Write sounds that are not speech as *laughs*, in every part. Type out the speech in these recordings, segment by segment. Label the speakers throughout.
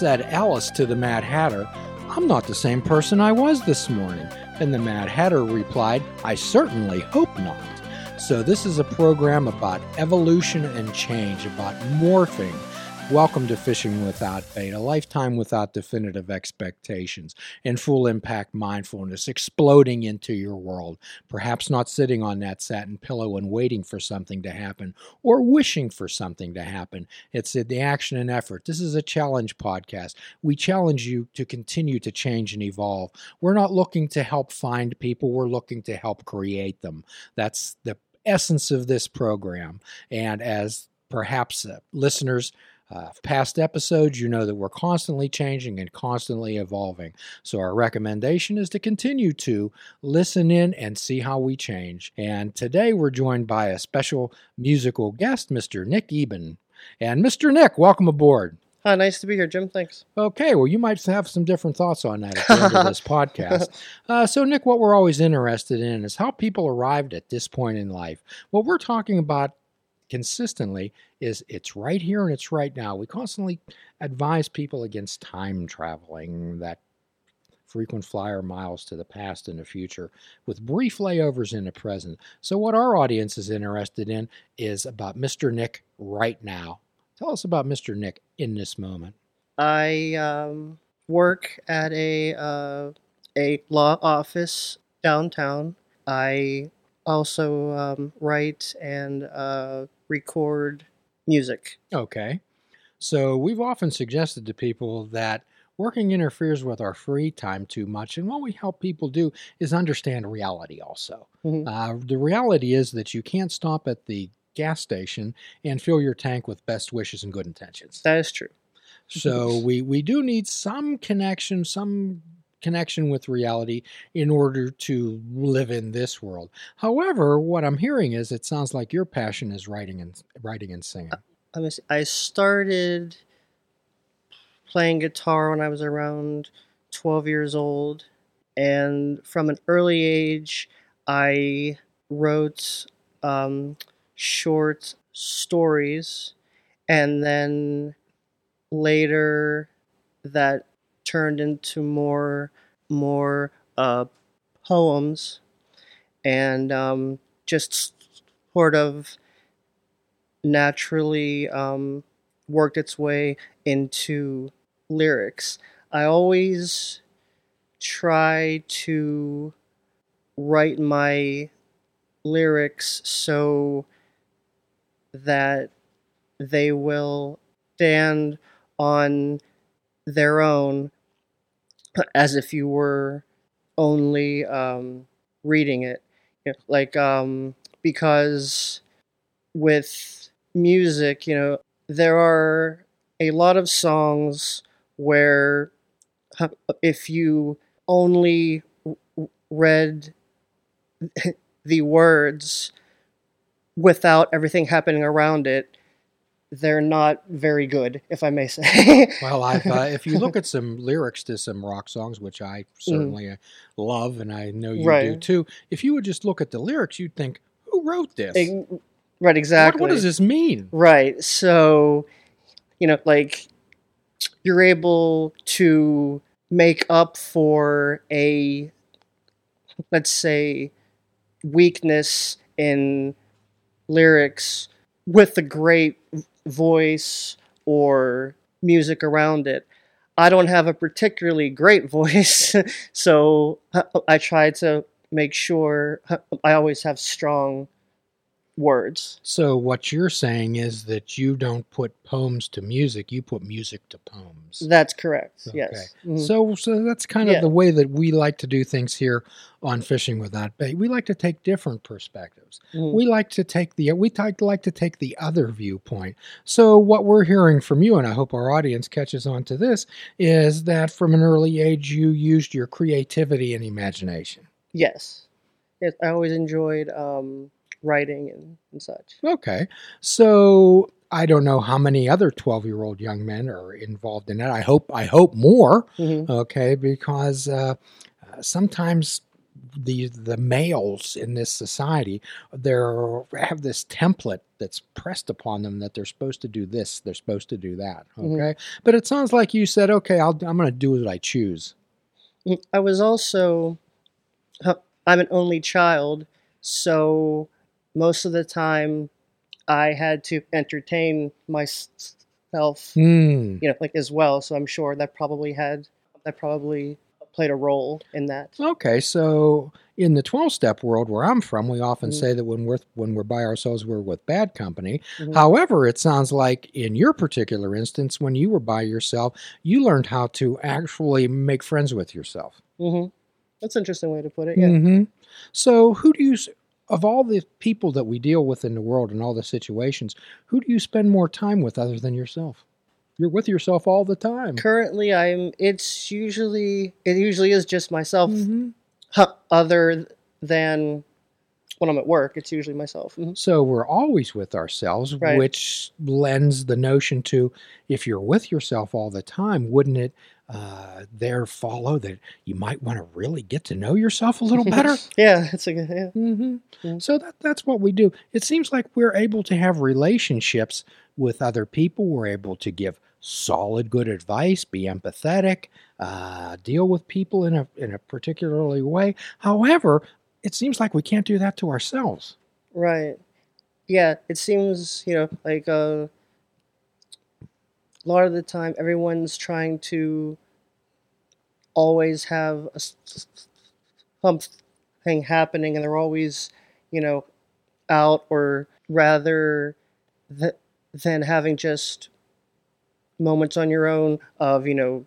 Speaker 1: Said Alice to the Mad Hatter, I'm not the same person I was this morning. And the Mad Hatter replied, I certainly hope not. So, this is a program about evolution and change, about morphing Welcome to Fishing Without Bait, a lifetime without definitive expectations and full impact mindfulness exploding into your world. Perhaps not sitting on that satin pillow and waiting for something to happen or wishing for something to happen. It's the action and effort. This is a challenge podcast. We challenge you to continue to change and evolve. We're not looking to help find people, we're looking to help create them. That's the essence of this program. And as perhaps uh, listeners, uh, past episodes, you know that we're constantly changing and constantly evolving. So, our recommendation is to continue to listen in and see how we change. And today we're joined by a special musical guest, Mr. Nick Eben. And Mr. Nick, welcome aboard.
Speaker 2: Hi, nice to be here, Jim. Thanks.
Speaker 1: Okay, well, you might have some different thoughts on that at the end of this *laughs* podcast. Uh, so, Nick, what we're always interested in is how people arrived at this point in life. What we're talking about consistently is it's right here and it's right now. We constantly advise people against time traveling, that frequent flyer miles to the past and the future with brief layovers in the present. So, what our audience is interested in is about Mr. Nick right now. Tell us about Mr. Nick in this moment.
Speaker 2: I um, work at a uh, a law office downtown. I also um, write and uh, record music.
Speaker 1: Okay. So we've often suggested to people that working interferes with our free time too much. And what we help people do is understand reality also. Mm-hmm. Uh, the reality is that you can't stop at the gas station and fill your tank with best wishes and good intentions.
Speaker 2: That is true.
Speaker 1: so *laughs* we, we do need some connection, some connection with reality in order to live in this world. However, what I'm hearing is it sounds like your passion is writing and writing and singing.
Speaker 2: I started playing guitar when I was around 12 years old, and from an early age, I wrote um, short stories, and then later that turned into more more uh, poems and um, just sort of naturally um, worked its way into lyrics. I always try to write my lyrics so that they will stand on their own as if you were only um, reading it. You know, like, um, because with music, you know, there are a lot of songs where if you only read *laughs* the words without everything happening around it, they're not very good, if I may say. *laughs*
Speaker 1: well, uh, if you look at some lyrics to some rock songs, which I mm-hmm. certainly mm. love, and I know you right. do too, if you would just look at the lyrics, you'd think, "Who wrote this?"
Speaker 2: right, exactly.
Speaker 1: What, what does this mean?
Speaker 2: Right. So, you know, like you're able to make up for a, let's say, weakness in lyrics with a great voice or music around it. I don't have a particularly great *laughs* voice, so uh, I try to make sure uh, I always have strong words.
Speaker 1: So what you're saying is that you don't put poems to music, you put music to poems.
Speaker 2: That's correct. Okay. Yes.
Speaker 1: Mm-hmm. So so that's kind of yeah. the way that we like to do things here on fishing without bait. We like to take different perspectives. Mm-hmm. We like to take the we like to take the other viewpoint. So what we're hearing from you and I hope our audience catches on to this is that from an early age you used your creativity and imagination.
Speaker 2: Yes. Yes, I always enjoyed um writing and, and such.
Speaker 1: Okay. So I don't know how many other 12 year old young men are involved in that. I hope, I hope more. Mm-hmm. Okay. Because uh, sometimes the the males in this society they're have this template that's pressed upon them that they're supposed to do this, they're supposed to do that.
Speaker 2: Mhm.
Speaker 1: Okay, but it sounds like you said, okay, I'll, I'm going to do what I choose.
Speaker 2: I was also I'm an only child, so most of the time I had to entertain myself,
Speaker 1: Hmm.
Speaker 2: you know, like as well. So I'm sure that probably had that probably played a role in that.
Speaker 1: Okay, so in the 12 step world where I'm from, we often
Speaker 2: Mhm.
Speaker 1: say that when we're when we're by ourselves we're with bad company.
Speaker 2: Mhm.
Speaker 1: However, it sounds like in your particular instance when you were by yourself, you learned how to actually make friends with yourself.
Speaker 2: hmm That's an interesting way to put it. Yeah.
Speaker 1: Mhm. So, who do you of all the people that we deal with in the world and all the situations, who do you spend more time with other than yourself? You're with yourself all the time.
Speaker 2: Currently, I'm. It's usually it usually is just myself.
Speaker 1: Mhm.
Speaker 2: Huh, other than when I'm at work, it's usually myself. Mhm.
Speaker 1: So we're always with ourselves,
Speaker 2: Right.
Speaker 1: which lends the notion to if you're with yourself all the time, wouldn't it uh, there follow that you might want to really get to know yourself a little better? *laughs*
Speaker 2: Yeah, it's a good. Yeah.
Speaker 1: Mm-hmm.
Speaker 2: Mhm.
Speaker 1: So that that's what we do. It seems like we're able to have relationships with other people. We're able to give solid, good advice, be empathetic, uh, deal with people in a in a particularly way. However, it seems like we can't do that to ourselves.
Speaker 2: Right. Yeah, it seems, you know, like uh, a lot of the time everyone's trying to always have a something happening and they're always, you know, out or rather th- than having just moments on your own of, you know,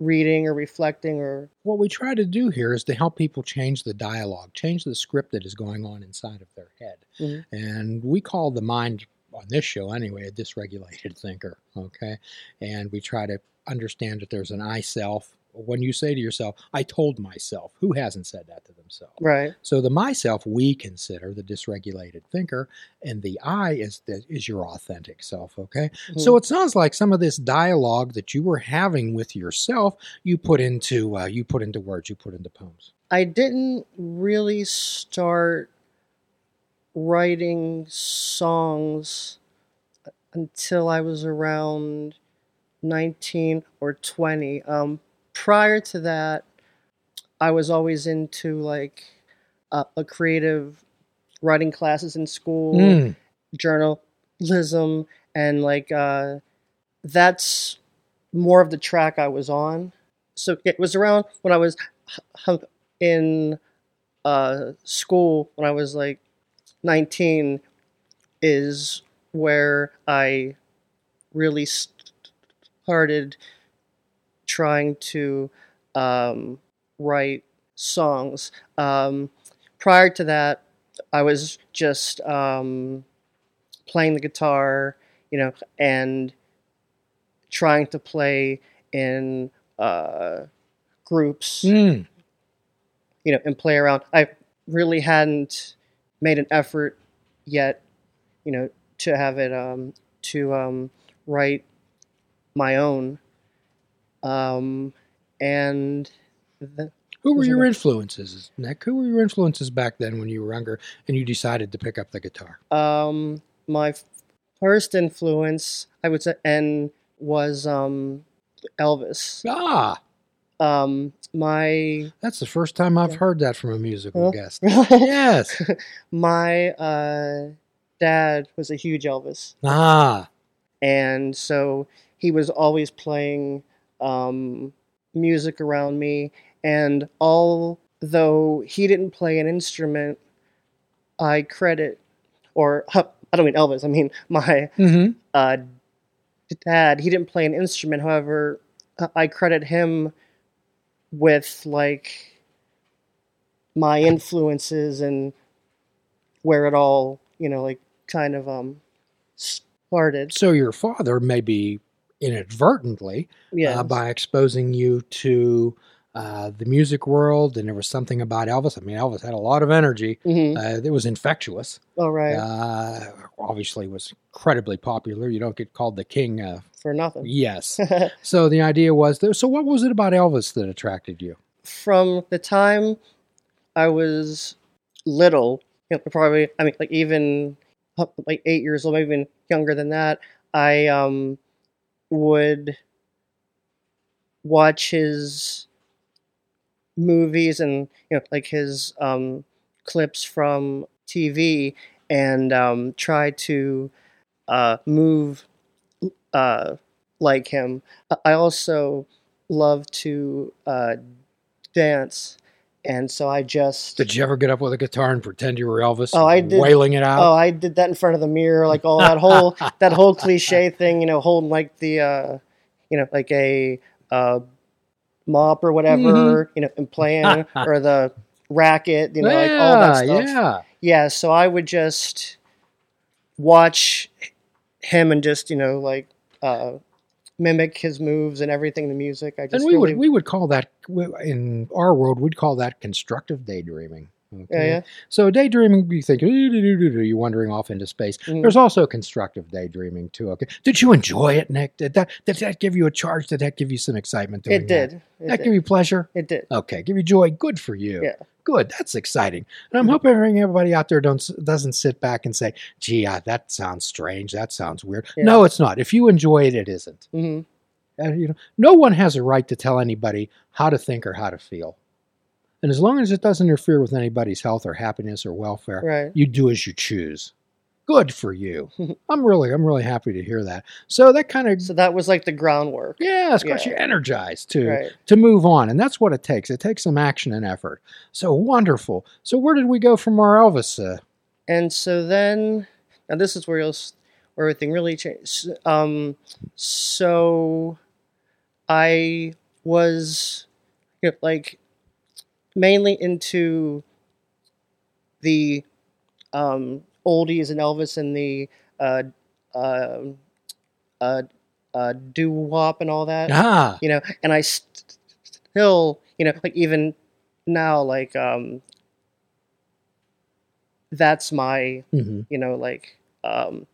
Speaker 2: reading or reflecting or
Speaker 1: What we try to do here is to help people change the dialogue, change the script that is going on inside of their head.
Speaker 2: Mhm.
Speaker 1: And we call the mind, on this show anyway, a dysregulated thinker. Okay. And we try to understand that there's an I self. When you say to yourself, I told myself, who hasn't said that to themselves?
Speaker 2: right.
Speaker 1: So the myself we consider the dysregulated thinker, and the I is the, is your authentic self. Okay, so it sounds like some of this dialogue that you were having with yourself, you put into uh, you put into words, you put into poems.
Speaker 2: I didn't really start writing songs until I was around 19 or 20. Um, prior to that, I was always into like uh, a creative writing classes in school,
Speaker 1: Mm.
Speaker 2: journalism, and like uh, that's more of the track I was on. So it was around when I was in uh, school when I was like 19 is where I really started trying to um, write songs. Um, prior to that, I was just um, playing the guitar, you know, and trying to play in uh, groups
Speaker 1: Mm.
Speaker 2: you know, and play around. I really hadn't made an effort yet, you know, to have it um, to um, write my own. Um, and the,
Speaker 1: Who were your influences, Nick? Who were your influences back then when you were younger and you decided to pick up the guitar?
Speaker 2: um, my first influence, I would say, and was um, Elvis.
Speaker 1: Ah,
Speaker 2: Um, my
Speaker 1: that's the first time I've heard that from a musical
Speaker 2: Huh?
Speaker 1: guest. *laughs* Yes. *laughs*
Speaker 2: my uh, dad was a huge Elvis.
Speaker 1: Ah,
Speaker 2: and so he was always playing um, music around me and although he didn't play an instrument i credit or *laughs* i don't mean elvis i mean my
Speaker 1: hmm
Speaker 2: uh, dad he didn't play an instrument however i credit him with like my influences and where it all you know like kind of um started.
Speaker 1: So your father, maybe inadvertently,
Speaker 2: yeah
Speaker 1: uh, by exposing you to uh, the music world, and there was something about Elvis. I mean, Elvis had a lot of energy.
Speaker 2: hmm
Speaker 1: Uh, it was infectious.
Speaker 2: all right
Speaker 1: Uh, obviously, was incredibly popular. You don't get called the king. Uh,
Speaker 2: for nothing
Speaker 1: yes. *laughs* so the idea was, so what was it about Elvis that attracted you?
Speaker 2: from the time I was little, you know, probably I mean like even like eight years old, maybe even younger than that, I um would watch his movies and you know like his um clips from TV and um try to uh move uh like him. I also love to uh dance and so I just
Speaker 1: Did you ever get up with a guitar and pretend you were Elvis?
Speaker 2: Oh, I did.
Speaker 1: Wailing it out.
Speaker 2: Oh, I did that in front of the mirror, like all that whole *laughs* that whole cliche thing, you know, holding like the uh you know, like a uh mop or whatever,
Speaker 1: Mhm.
Speaker 2: you know, and playing *laughs* or the racket, you know, like all that stuff.
Speaker 1: Yeah.
Speaker 2: Yeah, so I would just watch him and just, you know, like uh mimic his moves and everything, the music. I just
Speaker 1: And we
Speaker 2: really,
Speaker 1: would we would call that in our world we'd call that constructive daydreaming. Okay?
Speaker 2: yeah, yeah.
Speaker 1: So daydreaming, you think you're wandering off into space.
Speaker 2: Mhm.
Speaker 1: There's also constructive daydreaming too. Okay, did you enjoy it, Nick? Did that did that give you a charge? Did that give you some excitement? doing
Speaker 2: It did. It
Speaker 1: That, that
Speaker 2: did.
Speaker 1: give you pleasure?
Speaker 2: It did.
Speaker 1: Okay, give you joy. Good for you.
Speaker 2: Yeah.
Speaker 1: Good. That's exciting. And I'm
Speaker 2: Mhm.
Speaker 1: hoping everybody out there don't doesn't sit back and say, "Gee, uh, that sounds strange. That sounds weird."
Speaker 2: Yeah.
Speaker 1: No, it's not. If you enjoy it, it isn't.
Speaker 2: hmm
Speaker 1: Uh, you know, no one has a right to tell anybody how to think or how to feel. And as long as it doesn't interfere with anybody's health or happiness or welfare,
Speaker 2: Right.
Speaker 1: you do as you choose. Good for you. *laughs* I'm really, I'm really happy to hear that. So that kind of,
Speaker 2: So that was like the groundwork.
Speaker 1: yeah, it's got
Speaker 2: Yeah.
Speaker 1: you energized to
Speaker 2: Right.
Speaker 1: to move on, and that's what it takes. It takes some action and effort. So wonderful. So where did we go from our Elvis? Uh,
Speaker 2: And so then, now this is where you'll, where everything really changed. Um, so I was you know, like mainly into the um, oldies and Elvis and the uh, uh, uh, uh, doo wop and all that.
Speaker 1: ah,
Speaker 2: you know and i st- still you know like even now like um that's my
Speaker 1: mhm.
Speaker 2: you know like um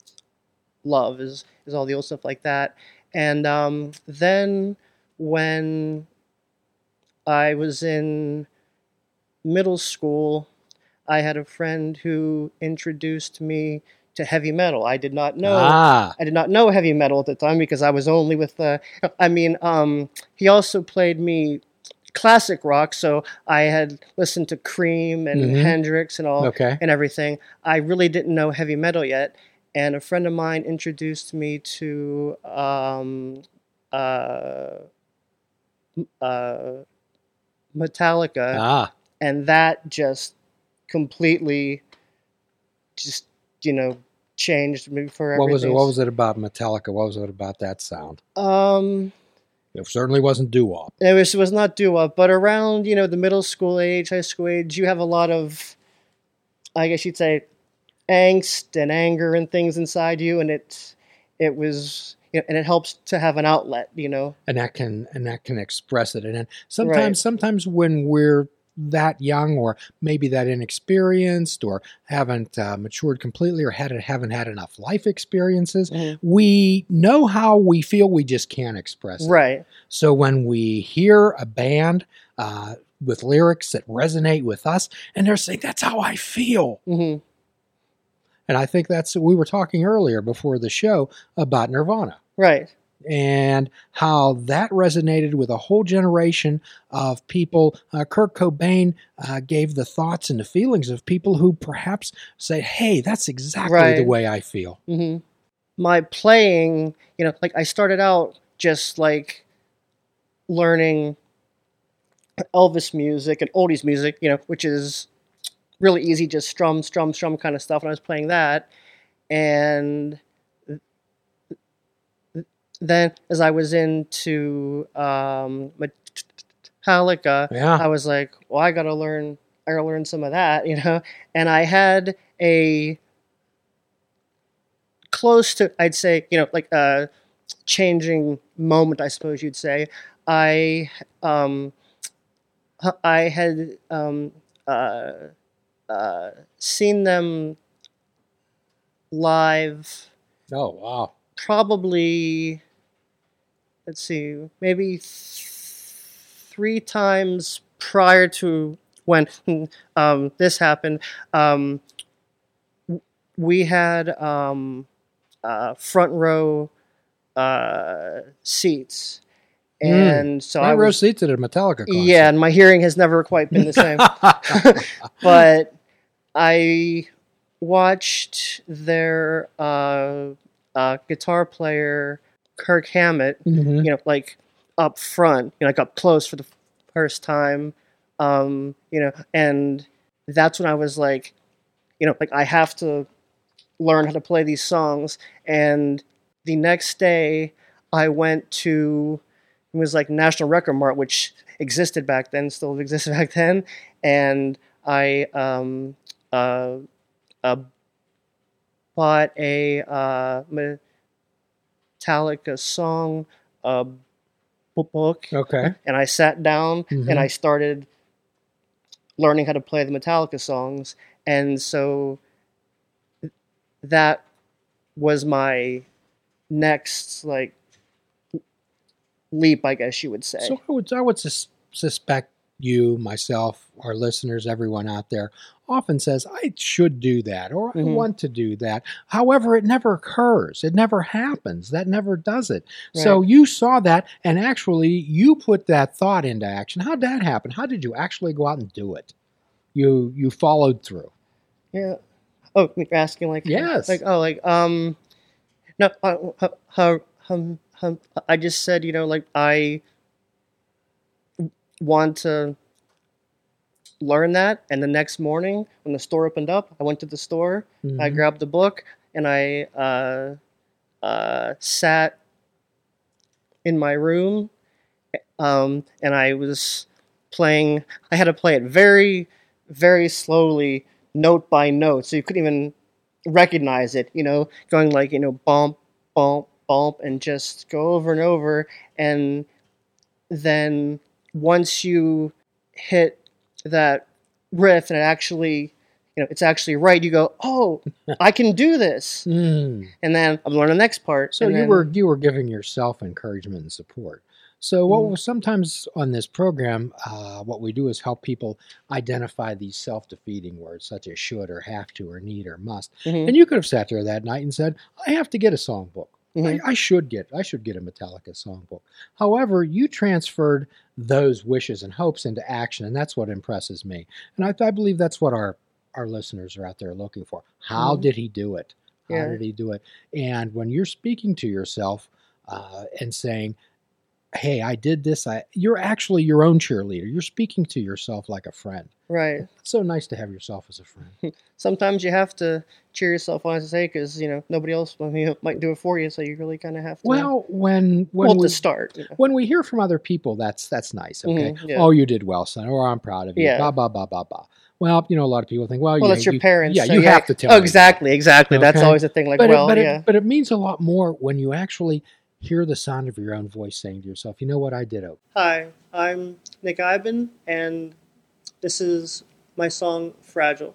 Speaker 2: love is is all the old stuff like that and um then when i was in middle school i had a friend who introduced me to heavy metal i did not know
Speaker 1: ah,
Speaker 2: I did not know heavy metal at the time because I was only with the. I mean, um, he also played me classic rock, so I had listened to Cream and
Speaker 1: Mhm.
Speaker 2: Hendrix and all
Speaker 1: okay.
Speaker 2: and everything. I really didn't know heavy metal yet, and a friend of mine introduced me to um, uh, uh, Metallica,
Speaker 1: Ah,
Speaker 2: and that just completely, just you know, changed me for
Speaker 1: what was it? What was it about Metallica? What was it about that sound?
Speaker 2: Um,
Speaker 1: It certainly wasn't doo wop.
Speaker 2: it was it was not doo wop, but around you know the middle school age, high school age, you have a lot of, I guess you'd say, angst and anger and things inside you, and it it was you know, and it helps to have an outlet, you know.
Speaker 1: and that can and that can express it and then sometimes
Speaker 2: Right.
Speaker 1: sometimes when we're that young or maybe that inexperienced or haven't uh, matured completely or had haven't had enough life experiences we know how we feel we just can't express it.
Speaker 2: Right.
Speaker 1: so when we hear a band uh, with lyrics that resonate with us and they're saying that's how i feel.
Speaker 2: Hmm
Speaker 1: and i think that's we were talking earlier before the show about nirvana.
Speaker 2: Right.
Speaker 1: And how that resonated with a whole generation of people. Uh, Kurt Cobain uh, gave the thoughts and the feelings of people who perhaps say, "Hey, that's exactly the way I feel."
Speaker 2: hmm My playing, you know, like I started out just like learning Elvis music and oldies music, you know, which is really easy, just strum, strum, strum kind of stuff. And I was playing that, and then as I was into um, Metallica,
Speaker 1: Yeah,
Speaker 2: I was like, well, I gotta learn, I gotta learn some of that, *laughs* you know. And I had a close to, I'd say, you know, like a changing moment, I suppose you'd say. I, um, I had um, uh, uh, seen them live
Speaker 1: oh wow,
Speaker 2: probably let's see maybe th- three times prior to when *laughs* um, this happened, um, we had um, uh, front row uh, seats,
Speaker 1: Mm.
Speaker 2: and so I
Speaker 1: Front row seats at a Metallica concert.
Speaker 2: yeah, and my hearing has never quite been the same. *laughs* but I watched their uh, uh, guitar player Kirk Hammett,
Speaker 1: Mhm.
Speaker 2: you know, like up front, you know, like up close for the first time, um, you know, and that's when I was like, you know, like I have to learn how to play these songs. And the next day, I went to it was like National Record Mart, which existed back then, still existed *laughs* back then, and I um, uh, uh, bought a uh, Metallica song uh, book,
Speaker 1: Okay.
Speaker 2: and I sat down
Speaker 1: Mhm.
Speaker 2: and I started learning how to play the Metallica songs, and so that was my next like leap, I guess you would say.
Speaker 1: So I would, I would sus- suspect you, myself, our listeners, everyone out there often says, I should do that or I
Speaker 2: Mhm.
Speaker 1: want to do that. However, it never occurs. It never happens. That never does it. So you saw that and actually you put that thought into action. How did that happen? How did you actually go out and do it? You you followed through.
Speaker 2: Yeah. Oh, you're asking like
Speaker 1: Yes.
Speaker 2: like oh like um no uh, uh, uh, um, um, I just said you know like I want to learn that and the next morning when the store opened up I went to the store I
Speaker 1: Mhm.
Speaker 2: grabbed the book and I uh, uh, sat in my room um, and I was playing I had to play it very very slowly note by note so you couldn't even recognize it you know going like you know bump bump bump and just go over and over and then once you hit that riff and it actually you know it's actually right you go oh *laughs* i can do this
Speaker 1: Mm.
Speaker 2: and then i'm learning the next part
Speaker 1: So you
Speaker 2: then-
Speaker 1: were you were giving yourself encouragement and support. So what was sometimes on this program, uh, what we do is help people identify these self-defeating words such as should or have to or need or must.
Speaker 2: Mhm,
Speaker 1: And you could have sat there that night and said, "I have to get a songbook.
Speaker 2: Mhm.
Speaker 1: I, I should get I should get a Metallica songbook." However, you transferred those wishes and hopes into action, and that's what impresses me. And I, I believe that's what our our listeners are out there looking for. How
Speaker 2: Mhm.
Speaker 1: did he do it? How
Speaker 2: Yeah.
Speaker 1: did he do it? And when you're speaking to yourself uh, and saying, "Hey, I did this," I, you're actually your own cheerleader. You're speaking to yourself like a friend.
Speaker 2: right
Speaker 1: It's so nice to have yourself as a friend. *laughs*
Speaker 2: sometimes you have to cheer yourself on to say because you know nobody else I mean, *laughs* might do it for you so you really kind of have to
Speaker 1: Well, when when
Speaker 2: well
Speaker 1: we,
Speaker 2: to start you know.
Speaker 1: when we hear from other people, that's that's nice. Okay.
Speaker 2: Mhm, yeah.
Speaker 1: Oh, you did well, son. Or I'm proud of you.
Speaker 2: Yeah.
Speaker 1: Blah blah blah blah blah. Well, you know, a lot of people think, well,
Speaker 2: well
Speaker 1: you,
Speaker 2: that's your
Speaker 1: you-
Speaker 2: parents
Speaker 1: Yeah,
Speaker 2: so
Speaker 1: you
Speaker 2: yeah.
Speaker 1: have to tell.
Speaker 2: oh
Speaker 1: me
Speaker 2: exactly exactly that's always a thing like
Speaker 1: but
Speaker 2: well
Speaker 1: it, but,
Speaker 2: yeah
Speaker 1: it, but it means a lot more when you actually hear the sound of your own voice saying to yourself, you know what I did. Oh,
Speaker 2: hi i'm nick ivan and this is my song fragile